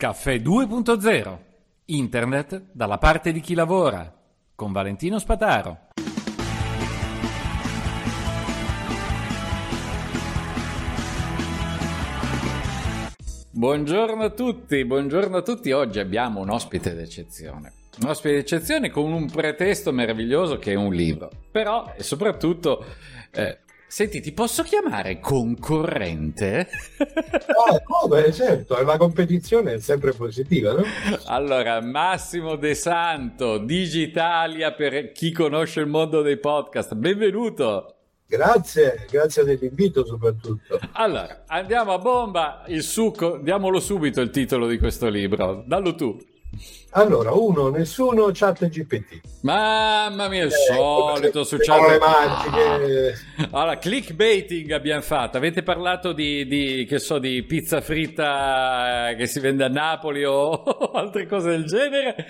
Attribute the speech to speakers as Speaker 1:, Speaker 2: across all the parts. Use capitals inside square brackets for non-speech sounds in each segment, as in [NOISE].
Speaker 1: Caffè 2.0 Internet dalla parte di chi lavora con Valentino Spataro. Buongiorno a tutti, buongiorno a tutti. Oggi abbiamo un ospite d'eccezione. Un ospite d'eccezione con un pretesto meraviglioso che è un libro. Però e soprattutto eh, Senti, ti posso chiamare concorrente?
Speaker 2: No, [LAUGHS] come, certo, la competizione è sempre positiva, no?
Speaker 1: Allora, Massimo De Santo, Digitalia per chi conosce il mondo dei podcast, benvenuto!
Speaker 2: Grazie, grazie dell'invito soprattutto.
Speaker 1: Allora, andiamo a bomba, il succo, diamolo subito il titolo di questo libro, dallo tu.
Speaker 2: Allora, uno, nessuno, chat GPT.
Speaker 1: Mamma mia, il eh, solito su chat
Speaker 2: le magiche.
Speaker 1: Ah. Allora, clickbaiting abbiamo fatto. Avete parlato di, di, che so, di pizza fritta che si vende a Napoli o [LAUGHS] altre cose del genere?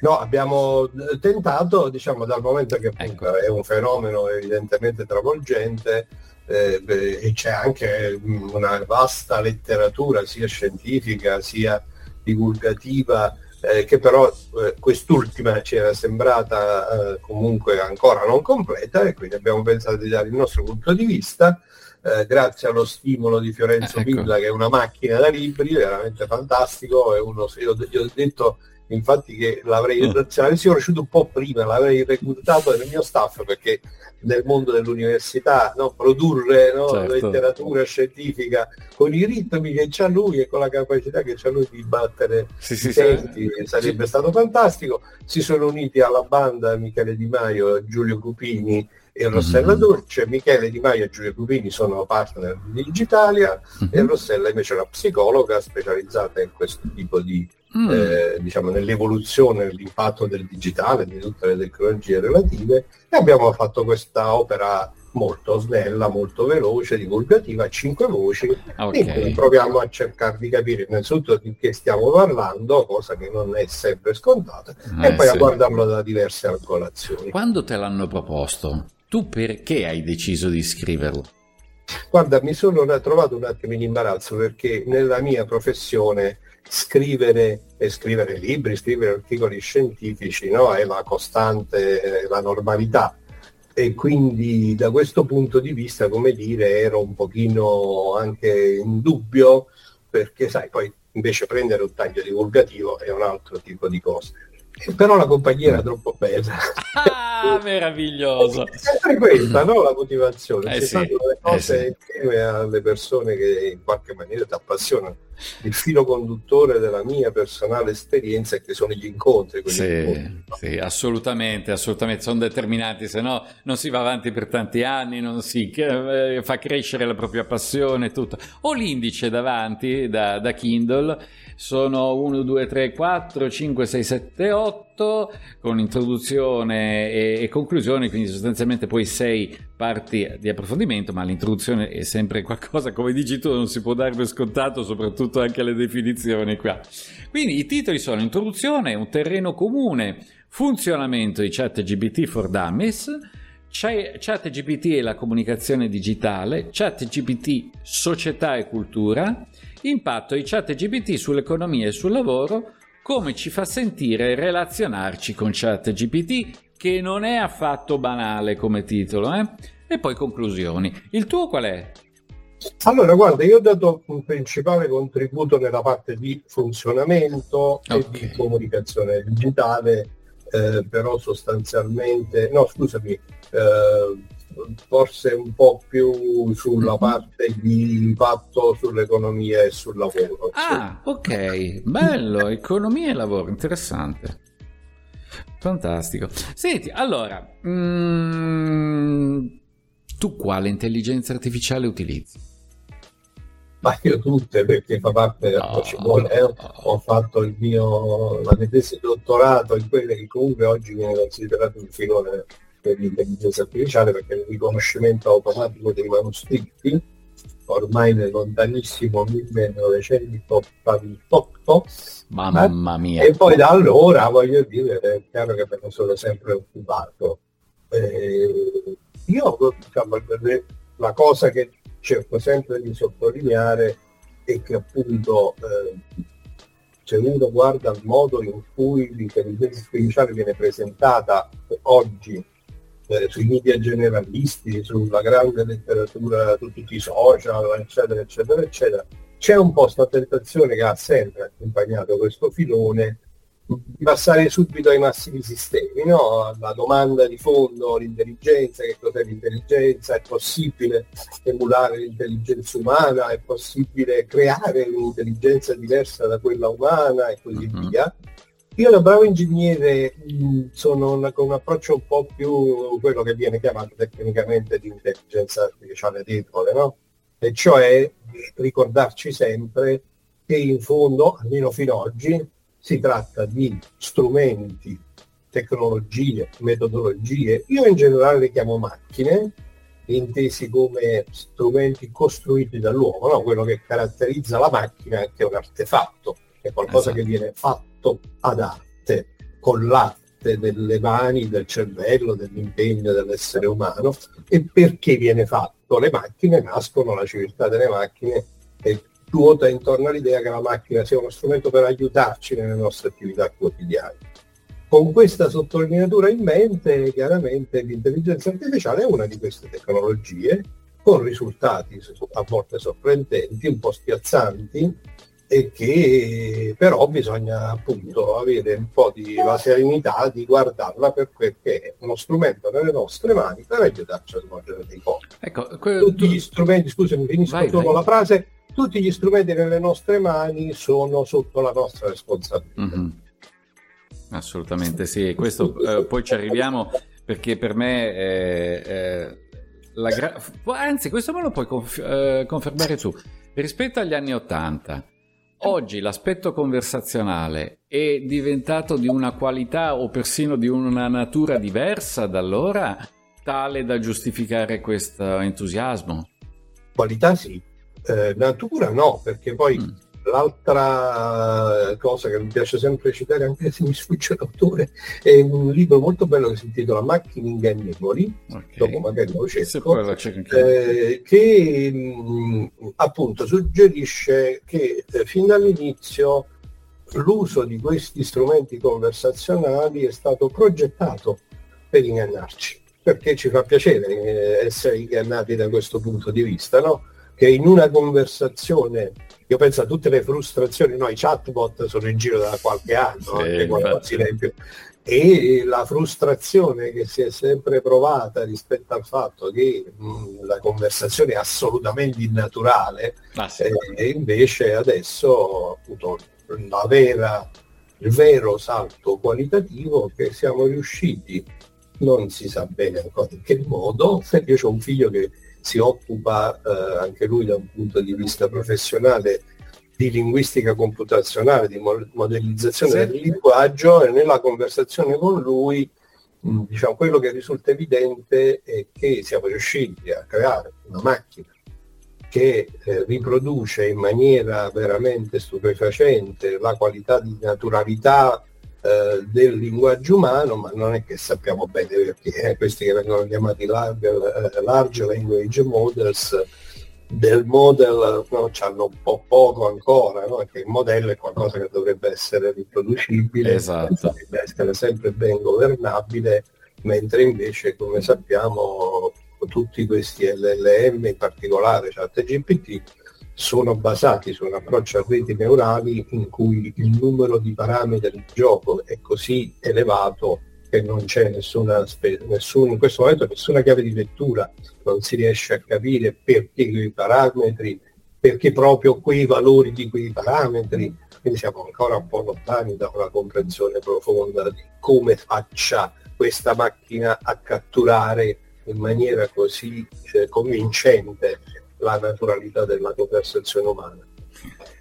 Speaker 2: No, abbiamo tentato, diciamo, dal momento che ecco. è un fenomeno evidentemente travolgente, eh, e c'è anche una vasta letteratura sia scientifica sia divulgativa eh, che però eh, quest'ultima ci era sembrata eh, comunque ancora non completa e quindi abbiamo pensato di dare il nostro punto di vista eh, grazie allo stimolo di Fiorenzo ecco. Villa che è una macchina da libri veramente fantastico è uno, io, io ho detto infatti che l'avrei, mm. se l'avessi conosciuto un po' prima l'avrei reclutato nel mio staff perché nel mondo dell'università no, produrre no, certo. letteratura scientifica con i ritmi che c'ha lui e con la capacità che c'ha lui di battere sì, sì, tempi sì. sarebbe stato fantastico si sono uniti alla banda Michele Di Maio Giulio Cupini e Rossella mm-hmm. Dolce, Michele Di Maio e Giulio Cupini sono partner di Digitalia mm-hmm. e Rossella invece è una psicologa specializzata in questo tipo di mm. eh, diciamo nell'evoluzione, nell'impatto del digitale, di tutte le tecnologie relative e abbiamo fatto questa opera molto snella, molto veloce, divulgativa, a cinque voci, okay. in cui proviamo a cercare di capire innanzitutto di che stiamo parlando, cosa che non è sempre scontata, eh, e poi sì. a guardarlo da diverse angolazioni.
Speaker 1: Quando te l'hanno proposto? Tu perché hai deciso di scriverlo?
Speaker 2: Guarda, mi sono trovato un attimo in imbarazzo perché nella mia professione scrivere e scrivere libri, scrivere articoli scientifici no? è la costante, la normalità. E quindi da questo punto di vista, come dire, ero un pochino anche in dubbio perché sai, poi invece prendere un taglio divulgativo è un altro tipo di cosa però la compagnia era troppo bella.
Speaker 1: Ah, [LAUGHS] meraviglioso!
Speaker 2: È sempre questa, no? La motivazione. Eh, sì, le cose eh, sì. insieme alle persone che in qualche maniera ti appassionano. Il filo conduttore della mia personale esperienza è che sono gli incontri.
Speaker 1: Sì, incontri, no? sì, assolutamente, assolutamente. Sono determinati, se no non si va avanti per tanti anni, non si eh, fa crescere la propria passione, tutto. Ho l'indice davanti da, da Kindle sono 1, 2, 3, 4, 5, 6, 7, 8 con introduzione e, e conclusione, quindi sostanzialmente poi 6 parti di approfondimento, ma l'introduzione è sempre qualcosa, come dici tu, non si può dare per scontato, soprattutto anche le definizioni qua. Quindi i titoli sono introduzione, un terreno comune, funzionamento di ChatGPT for Dummies, ChatGPT e la comunicazione digitale, ChatGPT società e cultura, impatto di ChatGPT sull'economia e sul lavoro, come ci fa sentire relazionarci con ChatGPT, che non è affatto banale come titolo, eh? E poi conclusioni. Il tuo qual è?
Speaker 2: Allora, guarda, io ho dato un principale contributo nella parte di funzionamento okay. e di comunicazione digitale, eh, però sostanzialmente, no scusami, forse un po' più sulla mhm. parte di impatto sull'economia e sul lavoro.
Speaker 1: Ah, ok, bello, economia e lavoro, interessante. Fantastico. Senti, allora, mm, tu quale intelligenza artificiale utilizzi?
Speaker 2: Ma io tutte perché fa parte del no, ci vuole, eh? ho fatto il mio la mia tesi di dottorato in quelle che comunque oggi viene considerato un filone per l'intelligenza artificiale perché il riconoscimento automatico dei manoscritti ormai nel lontanissimo 1988
Speaker 1: mamma mia.
Speaker 2: e poi da allora voglio dire è chiaro che me ne sono sempre occupato. Eh, io diciamo, la cosa che cerco sempre di sottolineare è che appunto eh, se uno guarda il modo in cui l'intelligenza artificiale viene presentata oggi eh, sui media generalisti, sulla grande letteratura, su tutti i social, eccetera, eccetera, eccetera, c'è un po' questa tentazione che ha sempre accompagnato questo filone di passare subito ai massimi sistemi, no? la domanda di fondo, l'intelligenza, che cos'è l'intelligenza, è possibile emulare l'intelligenza umana, è possibile creare un'intelligenza diversa da quella umana e così uh-huh. via. Io da bravo ingegnere mh, sono una, con un approccio un po' più quello che viene chiamato tecnicamente di intelligenza artificiale debole, no? E cioè ricordarci sempre che in fondo, almeno fino ad oggi, si tratta di strumenti, tecnologie, metodologie, io in generale le chiamo macchine, intesi come strumenti costruiti dall'uomo, no? quello che caratterizza la macchina è che è un artefatto, è qualcosa esatto. che viene fatto ad arte, con l'arte delle mani, del cervello, dell'impegno dell'essere umano. E perché viene fatto? Le macchine nascono, la civiltà delle macchine è ruota intorno all'idea che la macchina sia uno strumento per aiutarci nelle nostre attività quotidiane. Con questa sottolineatura in mente, chiaramente l'intelligenza artificiale è una di queste tecnologie, con risultati a volte sorprendenti, un po' spiazzanti, e che però bisogna appunto avere un po' di la serenità di guardarla per quel che è uno strumento nelle nostre mani per aiutarci a svolgere dei compiti. Ecco, que- Tutti gli strumenti, scusami, finisco vai, solo vai. la frase, tutti gli strumenti nelle nostre mani sono sotto la nostra responsabilità. Mm-hmm.
Speaker 1: Assolutamente sì, questo eh, poi ci arriviamo perché per me è, è la gra- anzi questo me lo puoi conf- eh, confermare tu. Rispetto agli anni Ottanta, oggi l'aspetto conversazionale è diventato di una qualità o persino di una natura diversa da allora, tale da giustificare questo entusiasmo?
Speaker 2: Qualità sì, eh, natura no, perché poi mm. L'altra cosa che mi piace sempre citare, anche se mi sfugge l'autore, è un libro molto bello che si intitola Macchine ingannevoli, okay. dopo magari lo cerco, eh, che mh, mm, appunto suggerisce che eh, fin dall'inizio l'uso di questi strumenti conversazionali è stato progettato per ingannarci, perché ci fa piacere eh, essere ingannati da questo punto di vista, no? che in una conversazione, io penso a tutte le frustrazioni, no, i chatbot sono in giro da qualche anno, sì, anche e la frustrazione che si è sempre provata rispetto al fatto che mh, la conversazione è assolutamente innaturale ah, sì. eh, e invece adesso appunto la vera, il vero salto qualitativo che siamo riusciti non si sa bene ancora in che modo io ho un figlio che si occupa eh, anche lui da un punto di vista professionale di linguistica computazionale, di modellizzazione sì. del linguaggio e nella conversazione con lui mh, diciamo, quello che risulta evidente è che siamo riusciti a creare una macchina che eh, riproduce in maniera veramente stupefacente la qualità di naturalità eh, del linguaggio umano, ma non è che sappiamo bene perché eh, questi che vengono chiamati large, eh, large language models del model no, hanno un po' poco ancora, no? perché il modello è qualcosa che dovrebbe essere riproducibile, esatto. dovrebbe essere sempre ben governabile, mentre invece come sappiamo tutti questi LLM, in particolare ChatGPT, sono basati su un approccio a reti neurali in cui il numero di parametri di gioco è così elevato che non c'è nessuna, nessun, in questo momento nessuna chiave di lettura, non si riesce a capire perché quei parametri, perché proprio quei valori di quei parametri, quindi siamo ancora un po' lontani da una comprensione profonda di come faccia questa macchina a catturare in maniera così eh, convincente la naturalità della conversazione umana.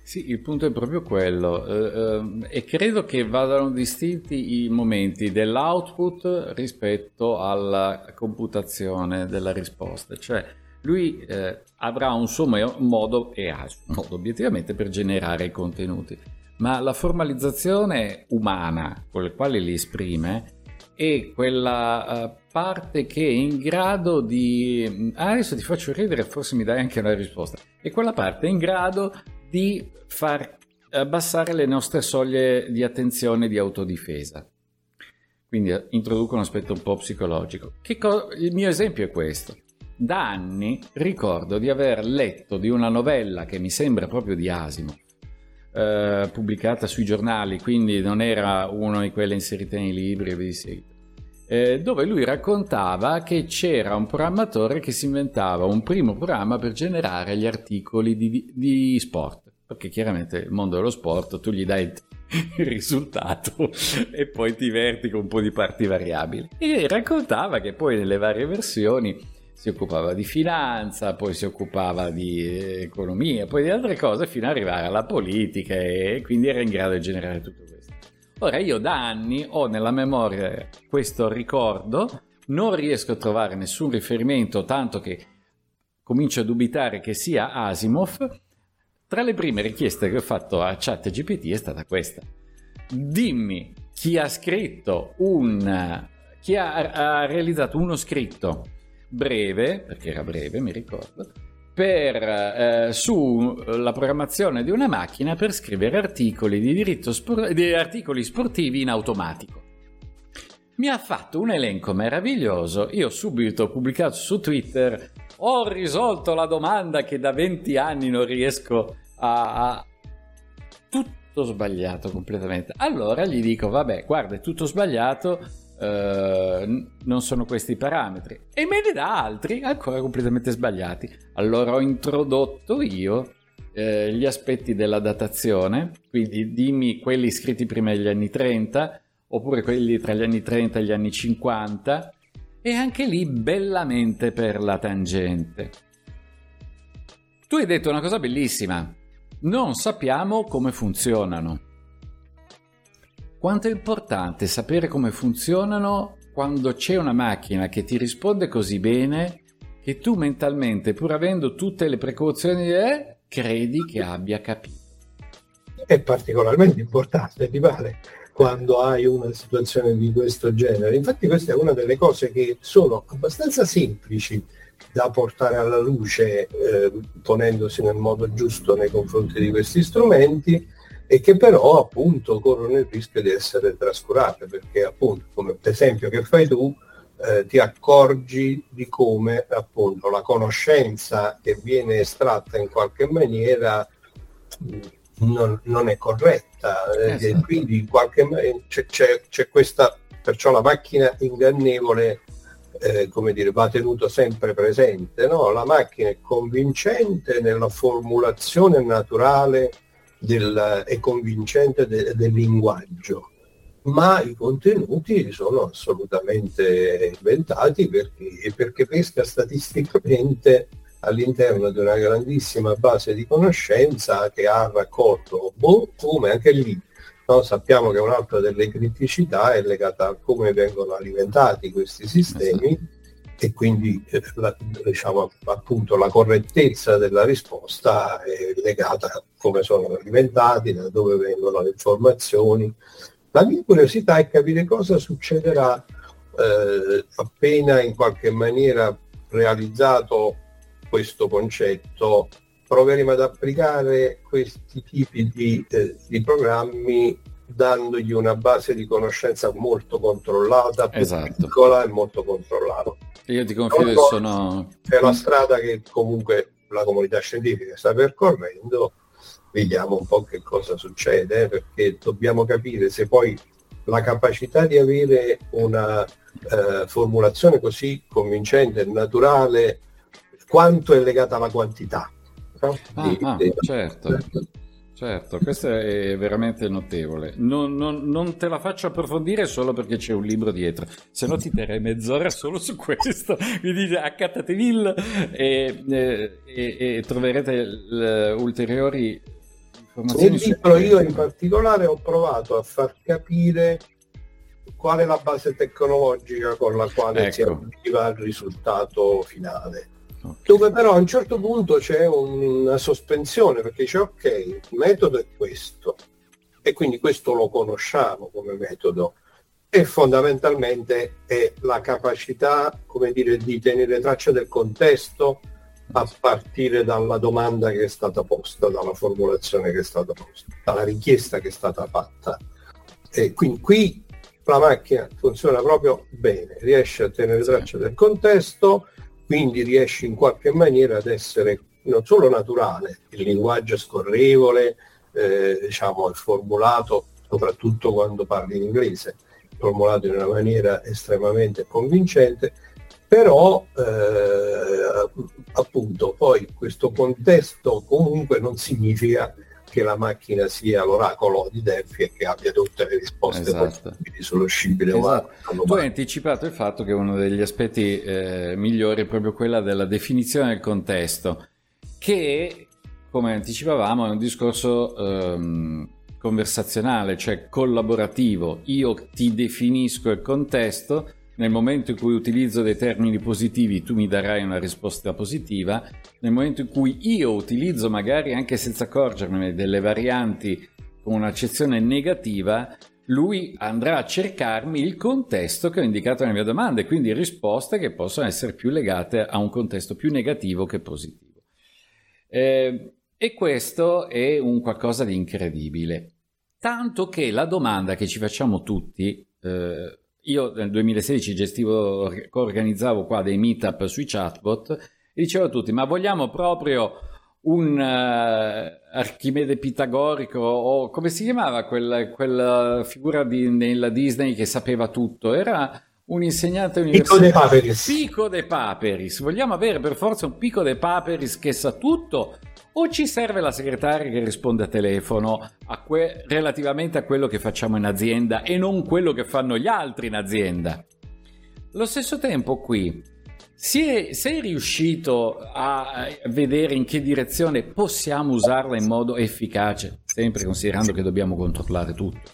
Speaker 1: Sì, il punto è proprio quello. Eh, eh, e credo che vadano distinti i momenti dell'output rispetto alla computazione della risposta, cioè lui eh, avrà un suo modo e ha un modo obiettivamente per generare i contenuti, ma la formalizzazione umana con la quale li esprime è quella uh, parte che è in grado di... Ah, adesso ti faccio ridere, forse mi dai anche una risposta. È quella parte in grado di far abbassare le nostre soglie di attenzione e di autodifesa. Quindi eh, introduco un aspetto un po' psicologico. Co- il mio esempio è questo. Da anni ricordo di aver letto di una novella che mi sembra proprio di Asimo, eh, pubblicata sui giornali, quindi non era una di quelle inserite nei libri e di seguito. Eh, dove lui raccontava che c'era un programmatore che si inventava un primo programma per generare gli articoli di, di sport perché chiaramente il mondo dello sport tu gli dai il [LAUGHS] risultato e poi ti verti con un po' di parti variabili. E raccontava che poi nelle varie versioni si occupava di finanza, poi si occupava di economia, poi di altre cose fino ad arrivare alla politica e quindi era in grado di generare tutto questo. Ora io da anni ho nella memoria questo ricordo, non riesco a trovare nessun riferimento, tanto che comincio a dubitare che sia Asimov, tra le prime richieste che ho fatto a ChatGPT è stata questa. Dimmi chi ha scritto un... chi ha, ha realizzato uno scritto breve, perché era breve, mi ricordo, per, eh, sulla programmazione di una macchina per scrivere articoli di spor- di articoli sportivi in automatico. Mi ha fatto un elenco meraviglioso, io subito ho pubblicato su Twitter ho risolto la domanda che da 20 anni non riesco a, a... tutto sbagliato completamente. Allora gli dico, vabbè, guarda, è tutto sbagliato, Uh, non sono questi i parametri e me ne dà altri ancora completamente sbagliati. Allora ho introdotto io uh, gli aspetti della datazione, quindi dimmi quelli scritti prima degli anni 30 oppure quelli tra gli anni 30 e gli anni 50 e anche lì bellamente per la tangente. Tu hai detto una cosa bellissima, non sappiamo come funzionano. Quanto è importante sapere come funzionano quando c'è una macchina che ti risponde così bene che tu mentalmente, pur avendo tutte le precauzioni, eh, credi che abbia capito.
Speaker 2: È particolarmente importante, ti pare? quando hai una situazione di questo genere. Infatti questa è una delle cose che sono abbastanza semplici da portare alla luce eh, ponendosi nel modo giusto nei confronti di questi strumenti e che però appunto corrono il rischio di essere trascurate perché appunto come l'esempio che fai tu eh, ti accorgi di come appunto la conoscenza che viene estratta in qualche maniera non, non è corretta eh, esatto. e quindi in qualche maniera c'è, c'è, c'è, questa perciò la macchina ingannevole eh, come dire va tenuto sempre presente no? la macchina è convincente nella formulazione naturale del, e convincente de, del linguaggio ma i contenuti sono assolutamente inventati perché, perché pesca statisticamente all'interno di una grandissima base di conoscenza che ha raccolto boh, come anche lì no? sappiamo che un'altra delle criticità è legata a come vengono alimentati questi sistemi e quindi eh, la, diciamo appunto la correttezza della risposta è legata a come sono alimentati, da dove vengono le informazioni. La mia curiosità è capire cosa succederà eh, appena in qualche maniera realizzato questo concetto, proveremo ad applicare questi tipi di, eh, di programmi dandogli una base di conoscenza molto controllata, esatto. piccola e molto controllata.
Speaker 1: Io ti confido che sono...
Speaker 2: È la strada che comunque la comunità scientifica sta percorrendo, vediamo un po' che cosa succede, eh, perché dobbiamo capire se poi la capacità di avere una eh, formulazione così convincente naturale quanto è legata alla quantità.
Speaker 1: No? Ah, di, ah, di... certo. Certo, questo è veramente notevole. Non, non, non, te la faccio approfondire solo perché c'è un libro dietro, se no ti terrei mezz'ora solo su questo. [LAUGHS] Mi dite accattatevi e, e, e, troverete ulteriori informazioni.
Speaker 2: Nel libro io in particolare ho provato a far capire qual è la base tecnologica con la quale ecco. si arriva al risultato finale dove però a un certo punto c'è una sospensione perché dice ok, il metodo è questo. E quindi questo lo conosciamo come metodo. E fondamentalmente è la capacità come dire, di tenere traccia del contesto a partire dalla domanda che è stata posta, dalla formulazione che è stata posta, dalla richiesta che è stata fatta. E quindi qui la macchina funziona proprio bene, riesce a tenere traccia del contesto, quindi riesce in qualche maniera ad essere non solo naturale, il linguaggio scorrevole, eh, diciamo, il formulato, soprattutto quando parli in inglese, formulato in una maniera estremamente convincente, però eh, appunto poi questo contesto comunque non significa che la macchina sia l'oracolo di Delphi e che abbia tutte le risposte esatto. possibili sullo scibile
Speaker 1: esatto. Tu hai anticipato il fatto che uno degli aspetti eh, migliori è proprio quella della definizione del contesto, che come anticipavamo è un discorso ehm, conversazionale, cioè collaborativo. Io ti definisco il contesto, nel momento in cui utilizzo dei termini positivi tu mi darai una risposta positiva, nel momento in cui io utilizzo magari anche senza accorgermene delle varianti con un'accezione negativa, lui andrà a cercarmi il contesto che ho indicato nelle mie domande, quindi risposte che possono essere più legate a un contesto più negativo che positivo. Eh, e questo è un qualcosa di incredibile, tanto che la domanda che ci facciamo tutti, eh, io nel 2016 gestivo, organizzavo qua dei meetup sui chatbot e dicevo a tutti, ma vogliamo proprio un uh, Archimede pitagorico o come si chiamava quella, quella figura di, nella Disney che sapeva tutto? Era un insegnante universitario. Pico de Paperis. Pico de Paperis. Vogliamo avere per forza un Pico de Paperis che sa tutto o ci serve la segretaria che risponde a telefono a que- relativamente a quello che facciamo in azienda e non quello che fanno gli altri in azienda? Allo stesso tempo qui, sei, sei riuscito a vedere in che direzione possiamo usarla in modo efficace, sempre considerando che dobbiamo controllare tutto?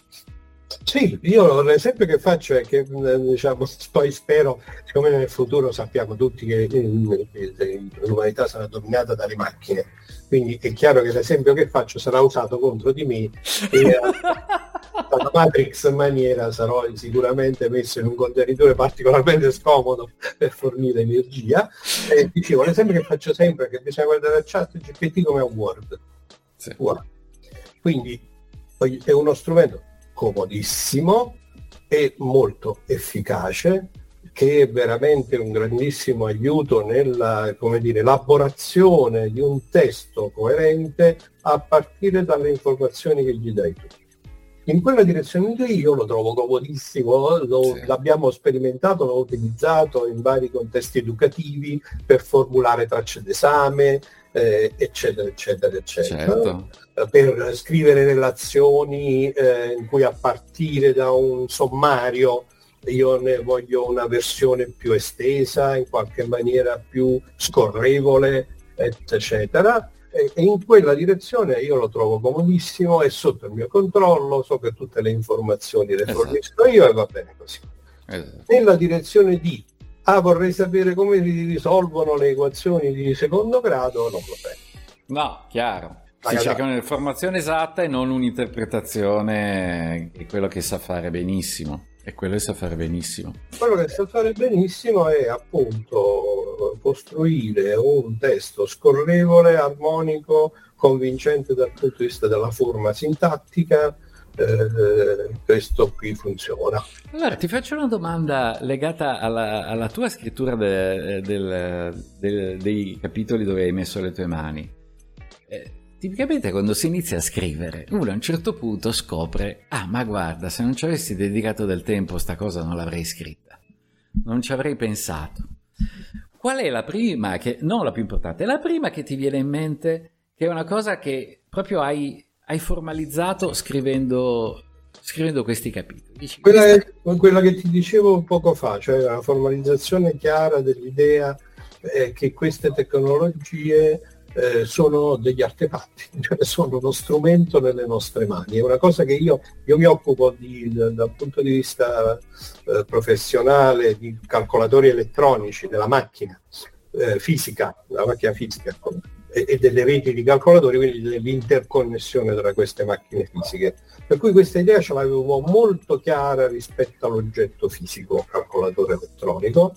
Speaker 2: Sì, io l'esempio che faccio è che eh, diciamo, [LAUGHS] poi spero, siccome nel futuro sappiamo tutti che eh, l'umanità sarà dominata dalle macchine, quindi è chiaro che l'esempio che faccio sarà usato contro di me e [LAUGHS] dalla Matrix maniera sarò sicuramente messo in un contenitore particolarmente scomodo per fornire energia. E dicevo, l'esempio che faccio sempre è che bisogna guardare la chat GPT come un Word. Sì. Quindi è uno strumento comodissimo e molto efficace che è veramente un grandissimo aiuto nella dire, elaborazione di un testo coerente a partire dalle informazioni che gli dai tu. In quella direzione lì io lo trovo comodissimo, lo, sì. l'abbiamo sperimentato, l'ho utilizzato in vari contesti educativi per formulare tracce d'esame, eh, eccetera, eccetera, eccetera. Certo. Per scrivere relazioni eh, in cui a partire da un sommario io ne voglio una versione più estesa, in qualche maniera più scorrevole, eccetera. E in quella direzione io lo trovo comodissimo, è sotto il mio controllo, so che tutte le informazioni le esatto. fornisco io e va bene così. Esatto. Nella direzione di ah vorrei sapere come si risolvono le equazioni di secondo grado, non lo penso.
Speaker 1: No, chiaro. Si cerca un'informazione esatta e non un'interpretazione di quello che sa fare benissimo. E quello che sa fare benissimo.
Speaker 2: Quello che sa fare benissimo è appunto costruire un testo scorrevole, armonico, convincente dal punto di vista della forma sintattica. Eh, questo qui funziona.
Speaker 1: Allora ti faccio una domanda legata alla, alla tua scrittura de, del, del, dei capitoli dove hai messo le tue mani. Eh, Tipicamente quando si inizia a scrivere, uno a un certo punto scopre, ah ma guarda, se non ci avessi dedicato del tempo sta cosa non l'avrei scritta, non ci avrei pensato. Qual è la prima, che, non la più importante, la prima che ti viene in mente, che è una cosa che proprio hai, hai formalizzato scrivendo, scrivendo questi capitoli?
Speaker 2: Dici, quella, è quella che ti dicevo poco fa, cioè la formalizzazione chiara dell'idea eh, che queste tecnologie eh, sono degli artefatti, [LAUGHS] cioè sono uno strumento nelle nostre mani. È una cosa che io, io mi occupo di, dal punto di vista eh, professionale di calcolatori elettronici, della macchina eh, fisica, la macchina fisica e, delle reti di calcolatori, quindi dell'interconnessione tra queste macchine fisiche. Per cui questa idea ce l'avevo molto chiara rispetto all'oggetto fisico, calcolatore elettronico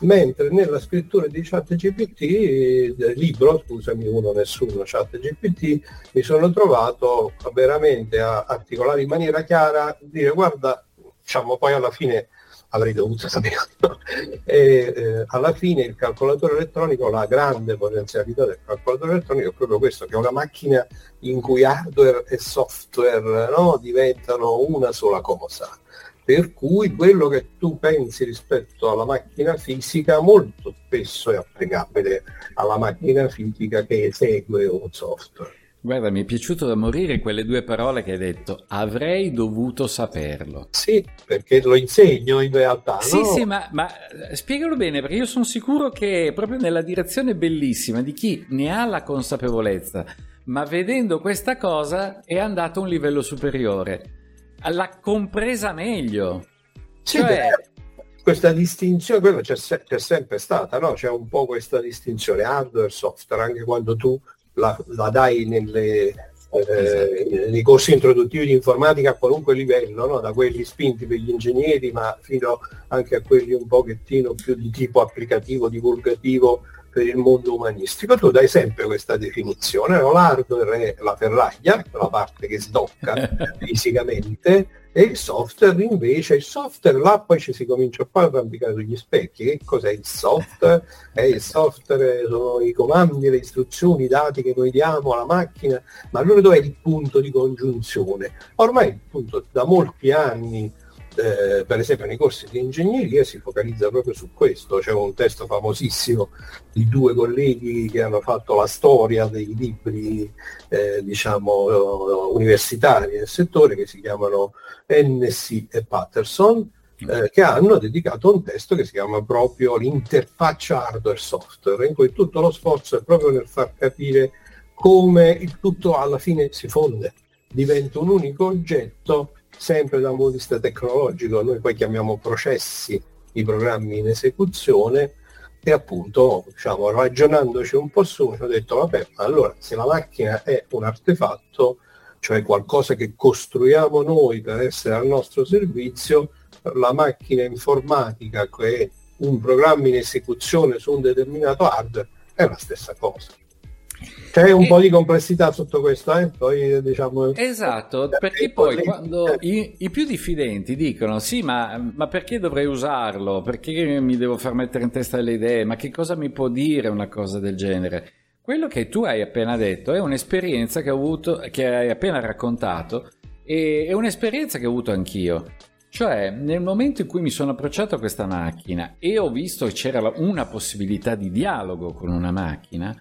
Speaker 2: mentre nella scrittura di ChatGPT, del libro, scusami, uno nessuno, ChatGPT, mi sono trovato veramente a articolare in maniera chiara, dire guarda, diciamo poi alla fine avrei dovuto saperlo. [LAUGHS] e, eh, alla fine il calcolatore elettronico, la grande potenzialità del calcolatore elettronico è proprio questo, che è una macchina in cui hardware e software no, diventano una sola cosa per cui quello che tu pensi rispetto alla macchina fisica molto spesso è applicabile alla macchina fisica che esegue un software.
Speaker 1: Guarda, mi è piaciuto da morire quelle due parole che hai detto. Avrei dovuto saperlo.
Speaker 2: Sì, perché lo insegno in realtà.
Speaker 1: Sì, no? sì, ma, ma, eh, spiegalo bene, perché io sono sicuro che è proprio nella direzione bellissima di chi ne ha la consapevolezza, ma vedendo questa cosa è andato a un livello superiore l'ha compresa meglio.
Speaker 2: Sì, cioè... beh, questa distinzione, quello c'è, c'è, sempre stata, no? C'è un po' questa distinzione hardware, software, anche quando tu la, la dai nelle, eh, nei corsi introduttivi di informatica a qualunque livello, no? da quelli spinti per gli ingegneri, ma fino anche a quelli un pochettino più di tipo applicativo, divulgativo per il mondo umanistico. Tu dai sempre questa definizione, no? l'hardware è la ferraglia, la parte che sdocca [LAUGHS] fisicamente, e il software invece, il software là poi ci si comincia a fare arrampicare sugli specchi. Che cos'è il software? Eh, il software sono i comandi, le istruzioni, i dati che noi diamo alla macchina, ma allora dov'è il punto di congiunzione? Ormai il punto da molti anni eh, per esempio nei corsi di ingegneria si focalizza proprio su questo, c'è un testo famosissimo di due colleghi che hanno fatto la storia dei libri eh, diciamo universitari nel settore che si chiamano NC e Patterson eh, che hanno dedicato un testo che si chiama proprio l'interfaccia hardware-software, in cui tutto lo sforzo è proprio nel far capire come il tutto alla fine si fonde, diventa un unico oggetto sempre da un punto di vista tecnologico, noi poi chiamiamo processi i programmi in esecuzione e appunto diciamo, ragionandoci un po' su mi ho detto vabbè ma allora se la macchina è un artefatto cioè qualcosa che costruiamo noi per essere al nostro servizio la macchina informatica che è un programma in esecuzione su un determinato hardware è la stessa cosa c'è un e... po' di complessità sotto questo, eh? poi diciamo...
Speaker 1: Esatto, perché poi quando i, i, più diffidenti dicono sì, ma, ma, perché dovrei usarlo? Perché mi devo far mettere in testa le idee? Ma che cosa mi può dire una cosa del genere? Quello che tu hai appena detto è un'esperienza che ho avuto, che hai appena raccontato, e è un'esperienza che ho avuto anch'io. Cioè, nel momento in cui mi sono approcciato a questa macchina e ho visto che c'era una possibilità di dialogo con una macchina,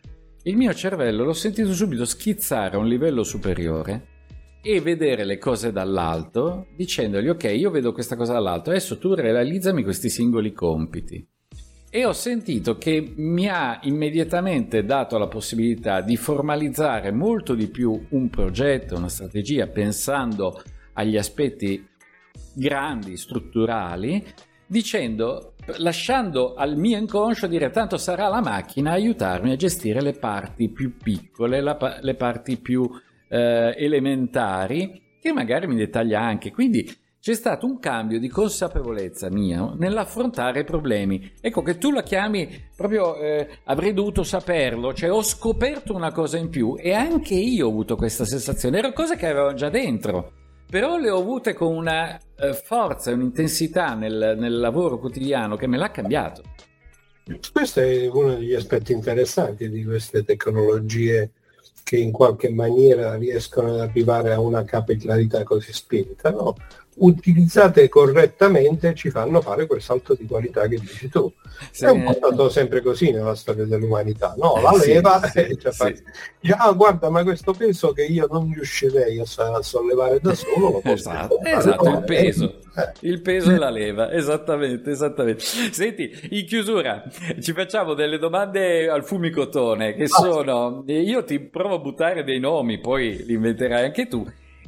Speaker 1: il mio cervello l'ho sentito subito schizzare a un livello superiore e vedere le cose dall'alto dicendogli ok io vedo questa cosa dall'alto adesso tu realizzami questi singoli compiti. E ho sentito che mi ha immediatamente dato la possibilità di formalizzare molto di più un progetto, una strategia pensando agli aspetti grandi, strutturali dicendo, lasciando al mio inconscio dire tanto sarà la macchina a aiutarmi a gestire le parti più piccole, la, le parti più eh, elementari, che magari mi dettaglia anche. Quindi c'è stato un cambio di consapevolezza mia nell'affrontare i problemi. Ecco che tu la chiami proprio eh, avrei dovuto saperlo, cioè ho scoperto una cosa in più e anche io ho avuto questa sensazione, erano cose che avevo già dentro però le ho avute con una eh, forza e un'intensità nel, nel lavoro quotidiano che me l'ha cambiato.
Speaker 2: Questo è uno degli aspetti interessanti di queste tecnologie che in qualche maniera riescono ad arrivare a una capillarità così spinta, no? Utilizzate correttamente ci fanno fare quel salto di qualità che dici tu. Sì. È un po' stato sempre così nella storia dell'umanità, no? La sì, leva sì, [LAUGHS] e cioè, sì. Dice, ah guarda ma questo peso che io non riuscirei a, sollevare da solo lo posso
Speaker 1: esatto, esatto il peso. Eh. Il peso e la leva, esattamente, esattamente. Senti, in chiusura ci facciamo delle domande al fumicotone che ah. sono, io ti provo a buttare dei nomi, poi li inventerai anche tu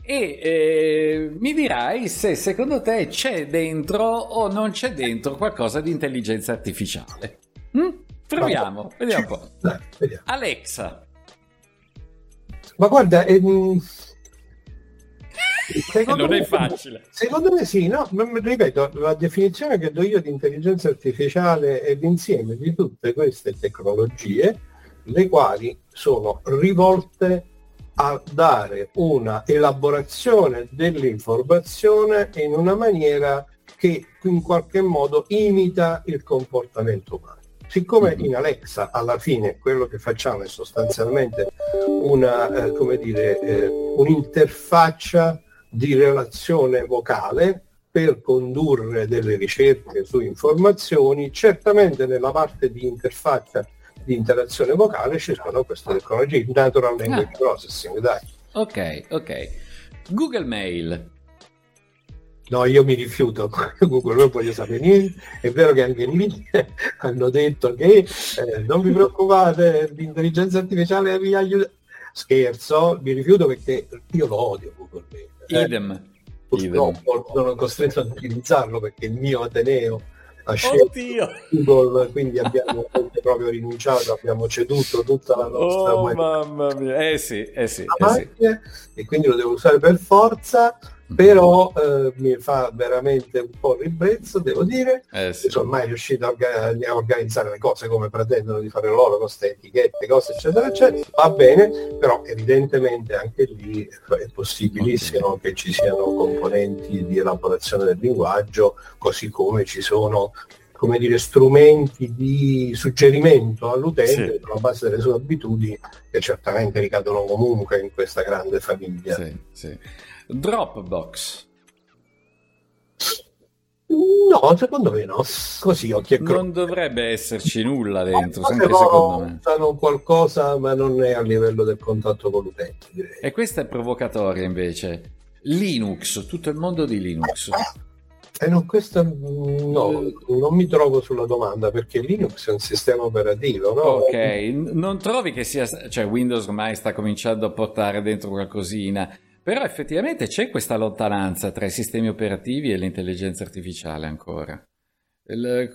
Speaker 1: e eh, mi dirai se secondo te c'è dentro o non c'è dentro qualcosa di intelligenza artificiale. Mm? Proviamo, vediamo un po'. Dai, vediamo. Alexa.
Speaker 2: Ma guarda, ehm...
Speaker 1: non è facile.
Speaker 2: Secondo me sì, no, ripeto, la definizione che do io di intelligenza artificiale è l'insieme di tutte queste tecnologie, le quali sono rivolte a dare una elaborazione dell'informazione in una maniera che in qualche modo imita il comportamento umano. Siccome in Alexa alla fine quello che facciamo è sostanzialmente una, eh, come dire, eh, un'interfaccia di relazione vocale per condurre delle ricerche su informazioni, certamente nella parte di interfaccia di interazione vocale ci sono queste tecnologie, natural language ah. processing, dai.
Speaker 1: Ok, ok. Google Mail.
Speaker 2: No, io mi rifiuto, [LAUGHS] Google non voglio sapere niente, è vero che anche lì [LAUGHS] hanno detto che eh, non vi preoccupate, l'intelligenza artificiale vi aiuta. Scherzo, mi rifiuto perché io lo odio Google Mail.
Speaker 1: Eh. Idem.
Speaker 2: Purtroppo Idem. sono costretto ad utilizzarlo perché il mio Ateneo ha scelto Google, quindi abbiamo [LAUGHS] proprio rinunciato, abbiamo ceduto tutta la nostra
Speaker 1: oh, mamma mia, eh sì, eh sì,
Speaker 2: eh sì. e quindi lo devo usare per forza però eh, mi fa veramente un po' ribrezzo, devo dire, eh sì. sono mai riuscito a, a, organizzare le cose come pretendono di fare loro, con queste etichette, cose eccetera eccetera, va bene, però evidentemente anche lì è possibilissimo okay. che ci siano componenti di elaborazione del linguaggio, così come ci sono come dire, strumenti di suggerimento all'utente sì. sulla base delle sue abitudini che certamente ricadono comunque in questa grande famiglia.
Speaker 1: Sì, sì. Dropbox.
Speaker 2: No, secondo me no. Così occhi e
Speaker 1: Non dovrebbe esserci nulla dentro, anche secondo me.
Speaker 2: Usano qualcosa, ma non è a livello del contatto con l'utente, direi.
Speaker 1: E questa è provocatoria invece. Linux, tutto il mondo di Linux.
Speaker 2: Eh no, questo no, non mi trovo sulla domanda perché Linux è un sistema operativo, no?
Speaker 1: Ok, non trovi che sia, cioè Windows ormai sta cominciando a portare dentro qualcosina, però effettivamente c'è questa lontananza tra i sistemi operativi e l'intelligenza artificiale ancora. Il,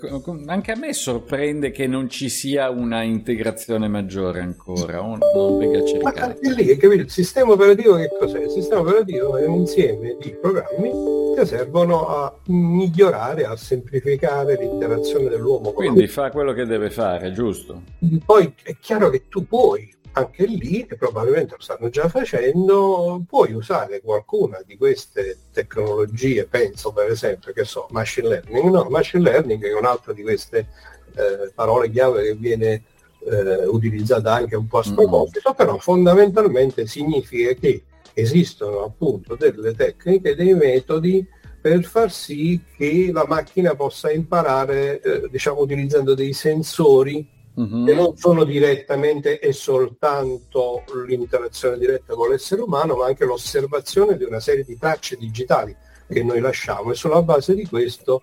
Speaker 1: anche a me sorprende che non ci sia una integrazione maggiore ancora, o non venga cercata.
Speaker 2: Lì, capito? Il sistema operativo che cos'è? Il sistema operativo è un insieme di programmi che servono a migliorare, a semplificare l'interazione dell'uomo.
Speaker 1: Quindi fa quello che deve fare, giusto?
Speaker 2: Poi è chiaro che tu puoi anche lì, e probabilmente lo stanno già facendo, puoi usare qualcuna di queste tecnologie, penso per esempio, che so, machine learning, no, machine learning è un'altra di queste eh, parole chiave che viene eh, utilizzata anche un po' a sproposito, mm. però fondamentalmente significa che esistono appunto delle tecniche, dei metodi per far sì che la macchina possa imparare, eh, diciamo, utilizzando dei sensori uh-huh. che non sono direttamente e soltanto l'interazione diretta con l'essere umano, ma anche l'osservazione di una serie di tracce digitali che noi lasciamo e sulla base di questo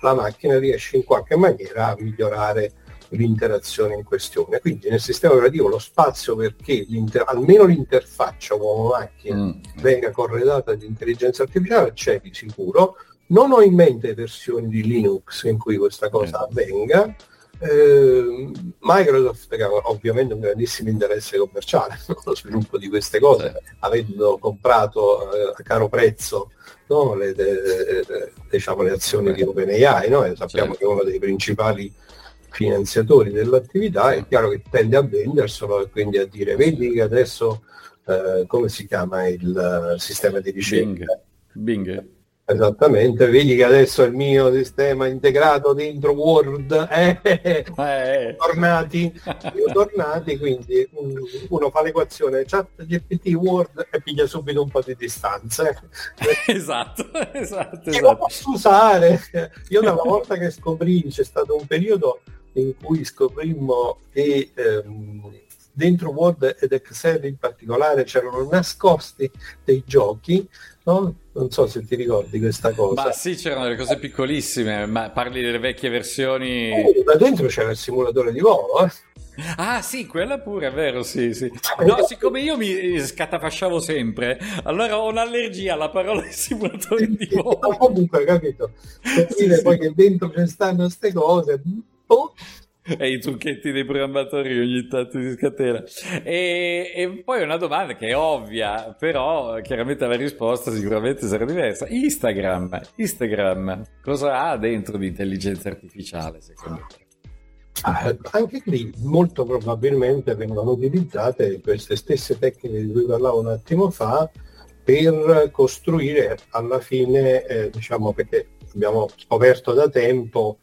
Speaker 2: la macchina riesce in qualche maniera a migliorare l'interazione in questione. Quindi nel sistema operativo lo spazio perché almeno l'interfaccia uomo-macchina mm. venga corredata di intelligenza artificiale c'è di sicuro. Non ho in mente versioni di Linux in cui questa cosa eh. avvenga, eh, Microsoft che ha ovviamente un grandissimo interesse commerciale [LAUGHS] nello sviluppo di queste cose, avendo comprato eh, a caro prezzo no, le, de, de, diciamo, le, azioni di OpenAI, no? sappiamo certo. che è uno dei principali finanziatori dell'attività, è chiaro che tende a venderselo e quindi a dire vedi che adesso eh, come si chiama il uh, sistema di ricerca?
Speaker 1: Bing. Bing.
Speaker 2: Esattamente, vedi che adesso il mio sistema integrato dentro Word [LAUGHS] eh, eh. tornati, tornati, quindi uno fa l'equazione chat GPT Word e piglia subito un po' di distanze. [LAUGHS]
Speaker 1: esatto, esatto, esatto.
Speaker 2: Lo posso usare. Io dalla volta che scoprì, c'è stato un periodo in cui scoprimmo che ehm, dentro Word ed Excel in particolare c'erano nascosti dei giochi No? Non so se ti ricordi questa cosa.
Speaker 1: Ma sì, c'erano delle cose piccolissime, ma parli delle vecchie versioni.
Speaker 2: Oh, da dentro c'era il simulatore di volo, eh?
Speaker 1: Ah sì, quella pure, è vero, sì, sì. [LAUGHS] No, siccome io mi scatafasciavo sempre, allora ho un'allergia alla parola [LAUGHS] simulatore di volo.
Speaker 2: Ma comunque, capito? Per sì, dire sì. poi che dentro ci stanno queste cose, oh,
Speaker 1: e i trucchetti dei programmatori ogni tanto si scatena. E, e, poi una domanda che è ovvia, però chiaramente la risposta sicuramente sarà diversa. Instagram, Instagram, cosa ha dentro di intelligenza artificiale secondo te?
Speaker 2: Ah, anche lì molto probabilmente vengono utilizzate queste stesse tecniche di cui parlavo un attimo fa per costruire alla fine, eh, diciamo perché abbiamo scoperto da tempo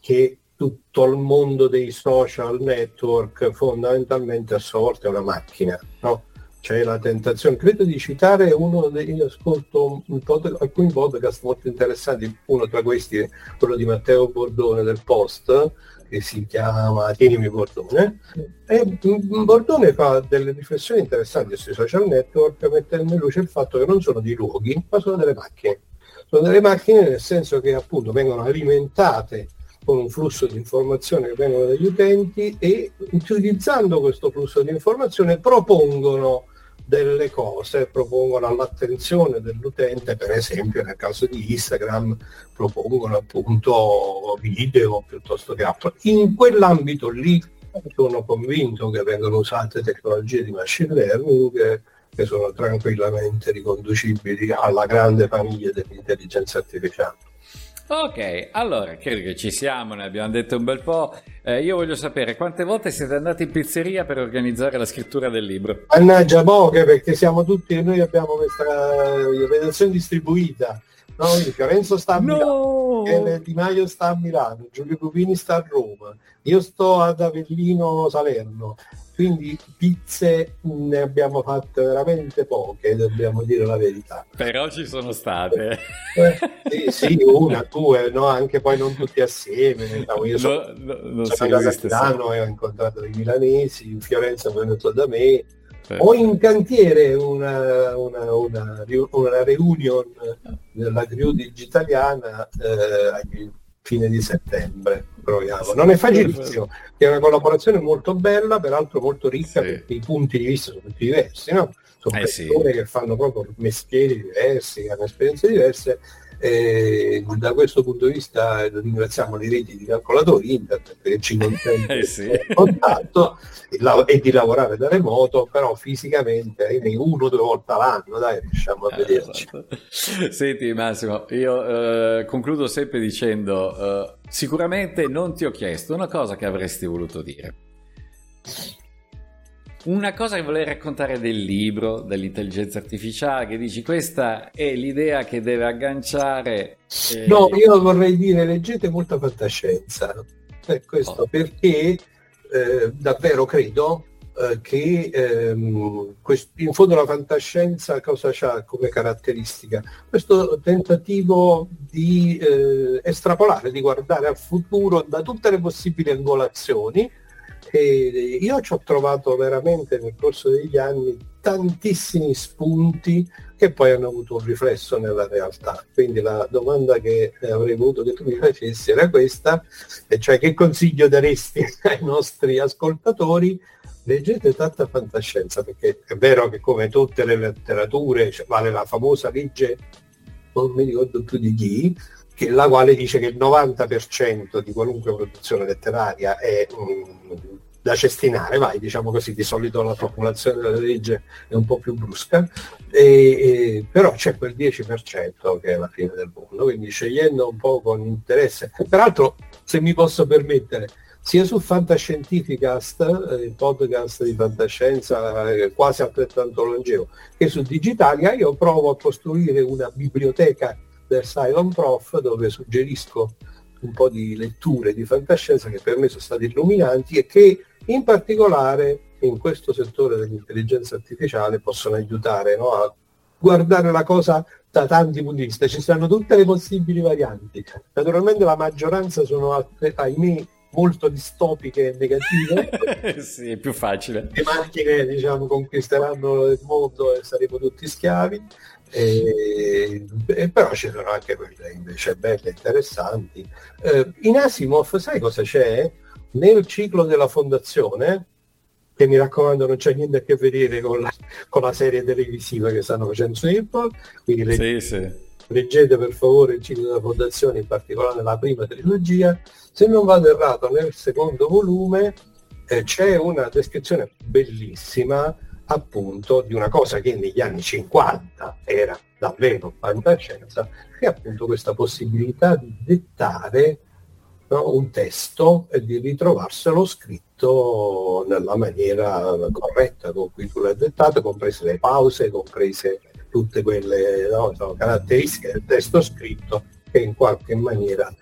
Speaker 2: che tutto il mondo dei social network fondamentalmente a volta è una macchina, no? C'è la tentazione, credo di citare uno dei, io ascolto pod, alcuni podcast molto interessanti, uno tra questi è quello di Matteo Bordone del Post, che si chiama Tienimi Bordone, e Bordone fa delle riflessioni interessanti sui social network mettendo in luce il fatto che non sono dei luoghi, ma sono delle macchine. Sono delle macchine nel senso che appunto vengono alimentate con un flusso di informazione che vengono dagli utenti e utilizzando questo flusso di informazione propongono delle cose, propongono all'attenzione dell'utente, per esempio nel caso di Instagram propongono appunto video piuttosto che altro. In quell'ambito lì sono convinto che vengano usate tecnologie di machine learning che sono tranquillamente riconducibili alla grande famiglia dell'intelligenza artificiale.
Speaker 1: Ok, allora credo che ci siamo, ne abbiamo detto un bel po'. Eh, io voglio sapere quante volte siete andati in pizzeria per organizzare la scrittura del libro?
Speaker 2: Mannaggia poche perché siamo tutti, noi abbiamo questa redazione distribuita. No, Fiorenzo sta a Milano, no! Di Maio sta a Milano, Giulio Cupini sta a Roma, io sto ad Avellino Salerno, quindi pizze ne abbiamo fatte veramente poche, dobbiamo dire la verità.
Speaker 1: Però ci sono state.
Speaker 2: Eh, sì, sì, una, due, no? anche poi non tutti assieme. No, io sono, no, no, sono andato a Milano e ho incontrato i milanesi, in Fiorenza è venuto da me, ho in cantiere una, una, una, una reunion della crew digitaliana eh, fine di settembre. Proviamo. Non è facilissimo, è una collaborazione molto bella, peraltro molto ricca, sì. perché i punti di vista sono tutti diversi, no? Sono eh persone sì. che fanno proprio mestieri diversi, hanno esperienze diverse e da questo punto di vista ringraziamo le reti di calcolatori internet che ci consentono eh sì. [LAUGHS] contatto e di lavorare da remoto, però fisicamente ahimè, uno o due volte all'anno dai, riusciamo a eh, vederci.
Speaker 1: Esatto. [LAUGHS] Senti Massimo, io eh, concludo sempre dicendo eh, sicuramente non ti ho chiesto una cosa che avresti voluto dire. Una cosa che volevi raccontare del libro, dell'intelligenza artificiale, che dici questa è l'idea che deve agganciare...
Speaker 2: Eh... No, io vorrei dire leggete molta fantascienza, eh, questo oh. perché eh, davvero credo eh, che ehm, quest- in fondo la fantascienza cosa ha come caratteristica? Questo tentativo di eh, estrapolare, di guardare al futuro da tutte le possibili angolazioni e io ci ho trovato veramente nel corso degli anni tantissimi spunti che poi hanno avuto un riflesso nella realtà. Quindi la domanda che avrei voluto che tu mi facessi era questa, e cioè che consiglio daresti [LAUGHS] ai nostri ascoltatori? Leggete tanta fantascienza, perché è vero che come tutte le letterature, cioè, vale la famosa legge, non mi ricordo più di chi, la quale dice che il 90% di qualunque produzione letteraria è um, da cestinare, vai, diciamo così, di solito la popolazione della legge è un po' più brusca, e, e, però c'è quel 10% che è la fine del mondo, quindi scegliendo un po' con interesse. Peraltro, se mi posso permettere, sia su Fantascientificast, eh, il podcast di fantascienza eh, quasi altrettanto longevo, che su Digitalia, io provo a costruire una biblioteca del Cylon Prof dove suggerisco un po' di letture di fantascienza che per me sono state illuminanti e che in particolare in questo settore dell'intelligenza artificiale possono aiutare no, a guardare la cosa da tanti punti di vista. Ci saranno tutte le possibili varianti. Naturalmente la maggioranza sono, ahimè, molto distopiche e negative. [LAUGHS]
Speaker 1: sì, è più facile.
Speaker 2: Le macchine, diciamo, conquisteranno il mondo e saremo tutti schiavi. E, e però ci sono anche quelle invece belle, interessanti. Eh, in Asimov, sai cosa c'è? Nel ciclo della fondazione, che mi raccomando non c'è niente a che vedere con la, con la serie televisiva che stanno facendo su Apple, quindi le, sì, sì. leggete per favore il ciclo della fondazione, in particolare la prima trilogia. Se non vado errato, nel secondo volume eh, c'è una descrizione bellissima appunto di una cosa che negli anni 50 era davvero fantascienza, che è appunto questa possibilità di dettare no, un testo e di ritrovarselo scritto nella maniera corretta con cui tu l'hai dettato, comprese le pause, comprese tutte quelle no, so, caratteristiche del testo scritto che in qualche maniera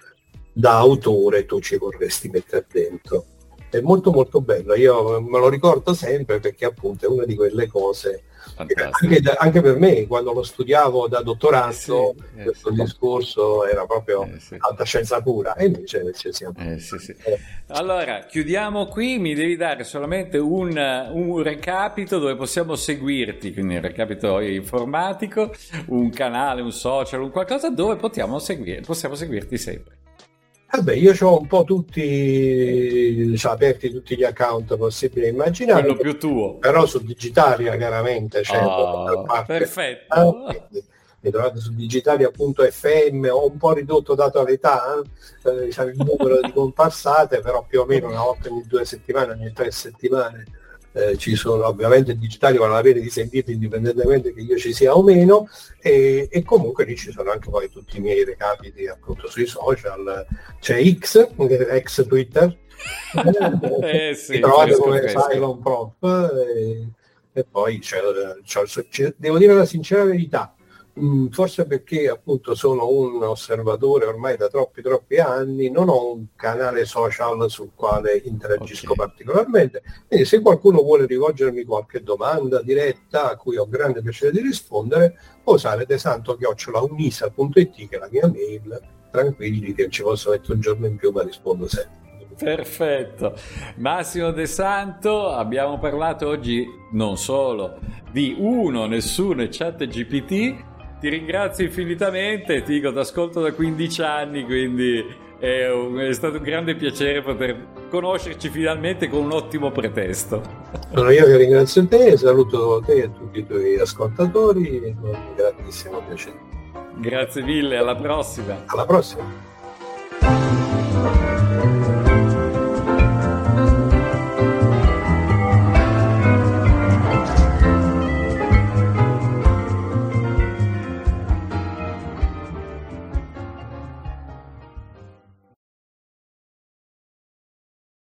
Speaker 2: da autore tu ci vorresti mettere dentro è molto molto bello, io me lo ricordo sempre perché appunto è una di quelle cose anche, anche, per me quando lo studiavo da dottorato eh sì, eh questo sì. discorso era proprio eh sì. alta scienza pura. E invece, invece siamo.
Speaker 1: Eh eh. allora chiudiamo qui. Mi devi dare solamente un, un, recapito dove possiamo seguirti quindi un recapito informatico un canale un social un qualcosa dove possiamo, seguire, possiamo seguirti sempre
Speaker 2: Vabbè, io ho un po' tutti cioè, aperti tutti gli account possibili e immaginabili.
Speaker 1: Quello più tuo.
Speaker 2: Però su Digitalia chiaramente c'è
Speaker 1: oh, perfetto.
Speaker 2: mi trovate su digitalia.fm ho un po' ridotto dato l'età eh, diciamo, il numero di comparsate però più o meno una volta ogni due settimane ogni tre settimane eh, ci sono ovviamente digitali vale la pena di sentirli indipendentemente che io ci sia o meno e, e, comunque lì ci sono anche poi tutti i miei recapiti appunto sui social. C'è X ex Twitter. [LAUGHS] Eh, sì, trovate come Cylon Prop e, e poi c'è, c'è, c'è, devo dire la sincera verità Mm, forse perché appunto sono un osservatore ormai da troppi troppi anni, non ho un canale social sul quale interagisco okay. particolarmente, quindi se qualcuno vuole rivolgermi qualche domanda diretta a cui ho grande piacere di rispondere, può usare desanto-unisa.it che è la mia mail, tranquilli che ci posso mettere un giorno in più ma rispondo sempre.
Speaker 1: Perfetto. Massimo De Santo, abbiamo parlato oggi non solo di uno, nessuno e chat GPT, ti ringrazio infinitamente, ti dico, ti ascolto da 15 anni, quindi è, un, è, stato un grande piacere poter conoscerci finalmente con un ottimo pretesto.
Speaker 2: Sono io che ringrazio te, saluto te e tutti i tuoi ascoltatori con un grandissimo piacere.
Speaker 1: Grazie mille, alla prossima.
Speaker 2: Alla prossima.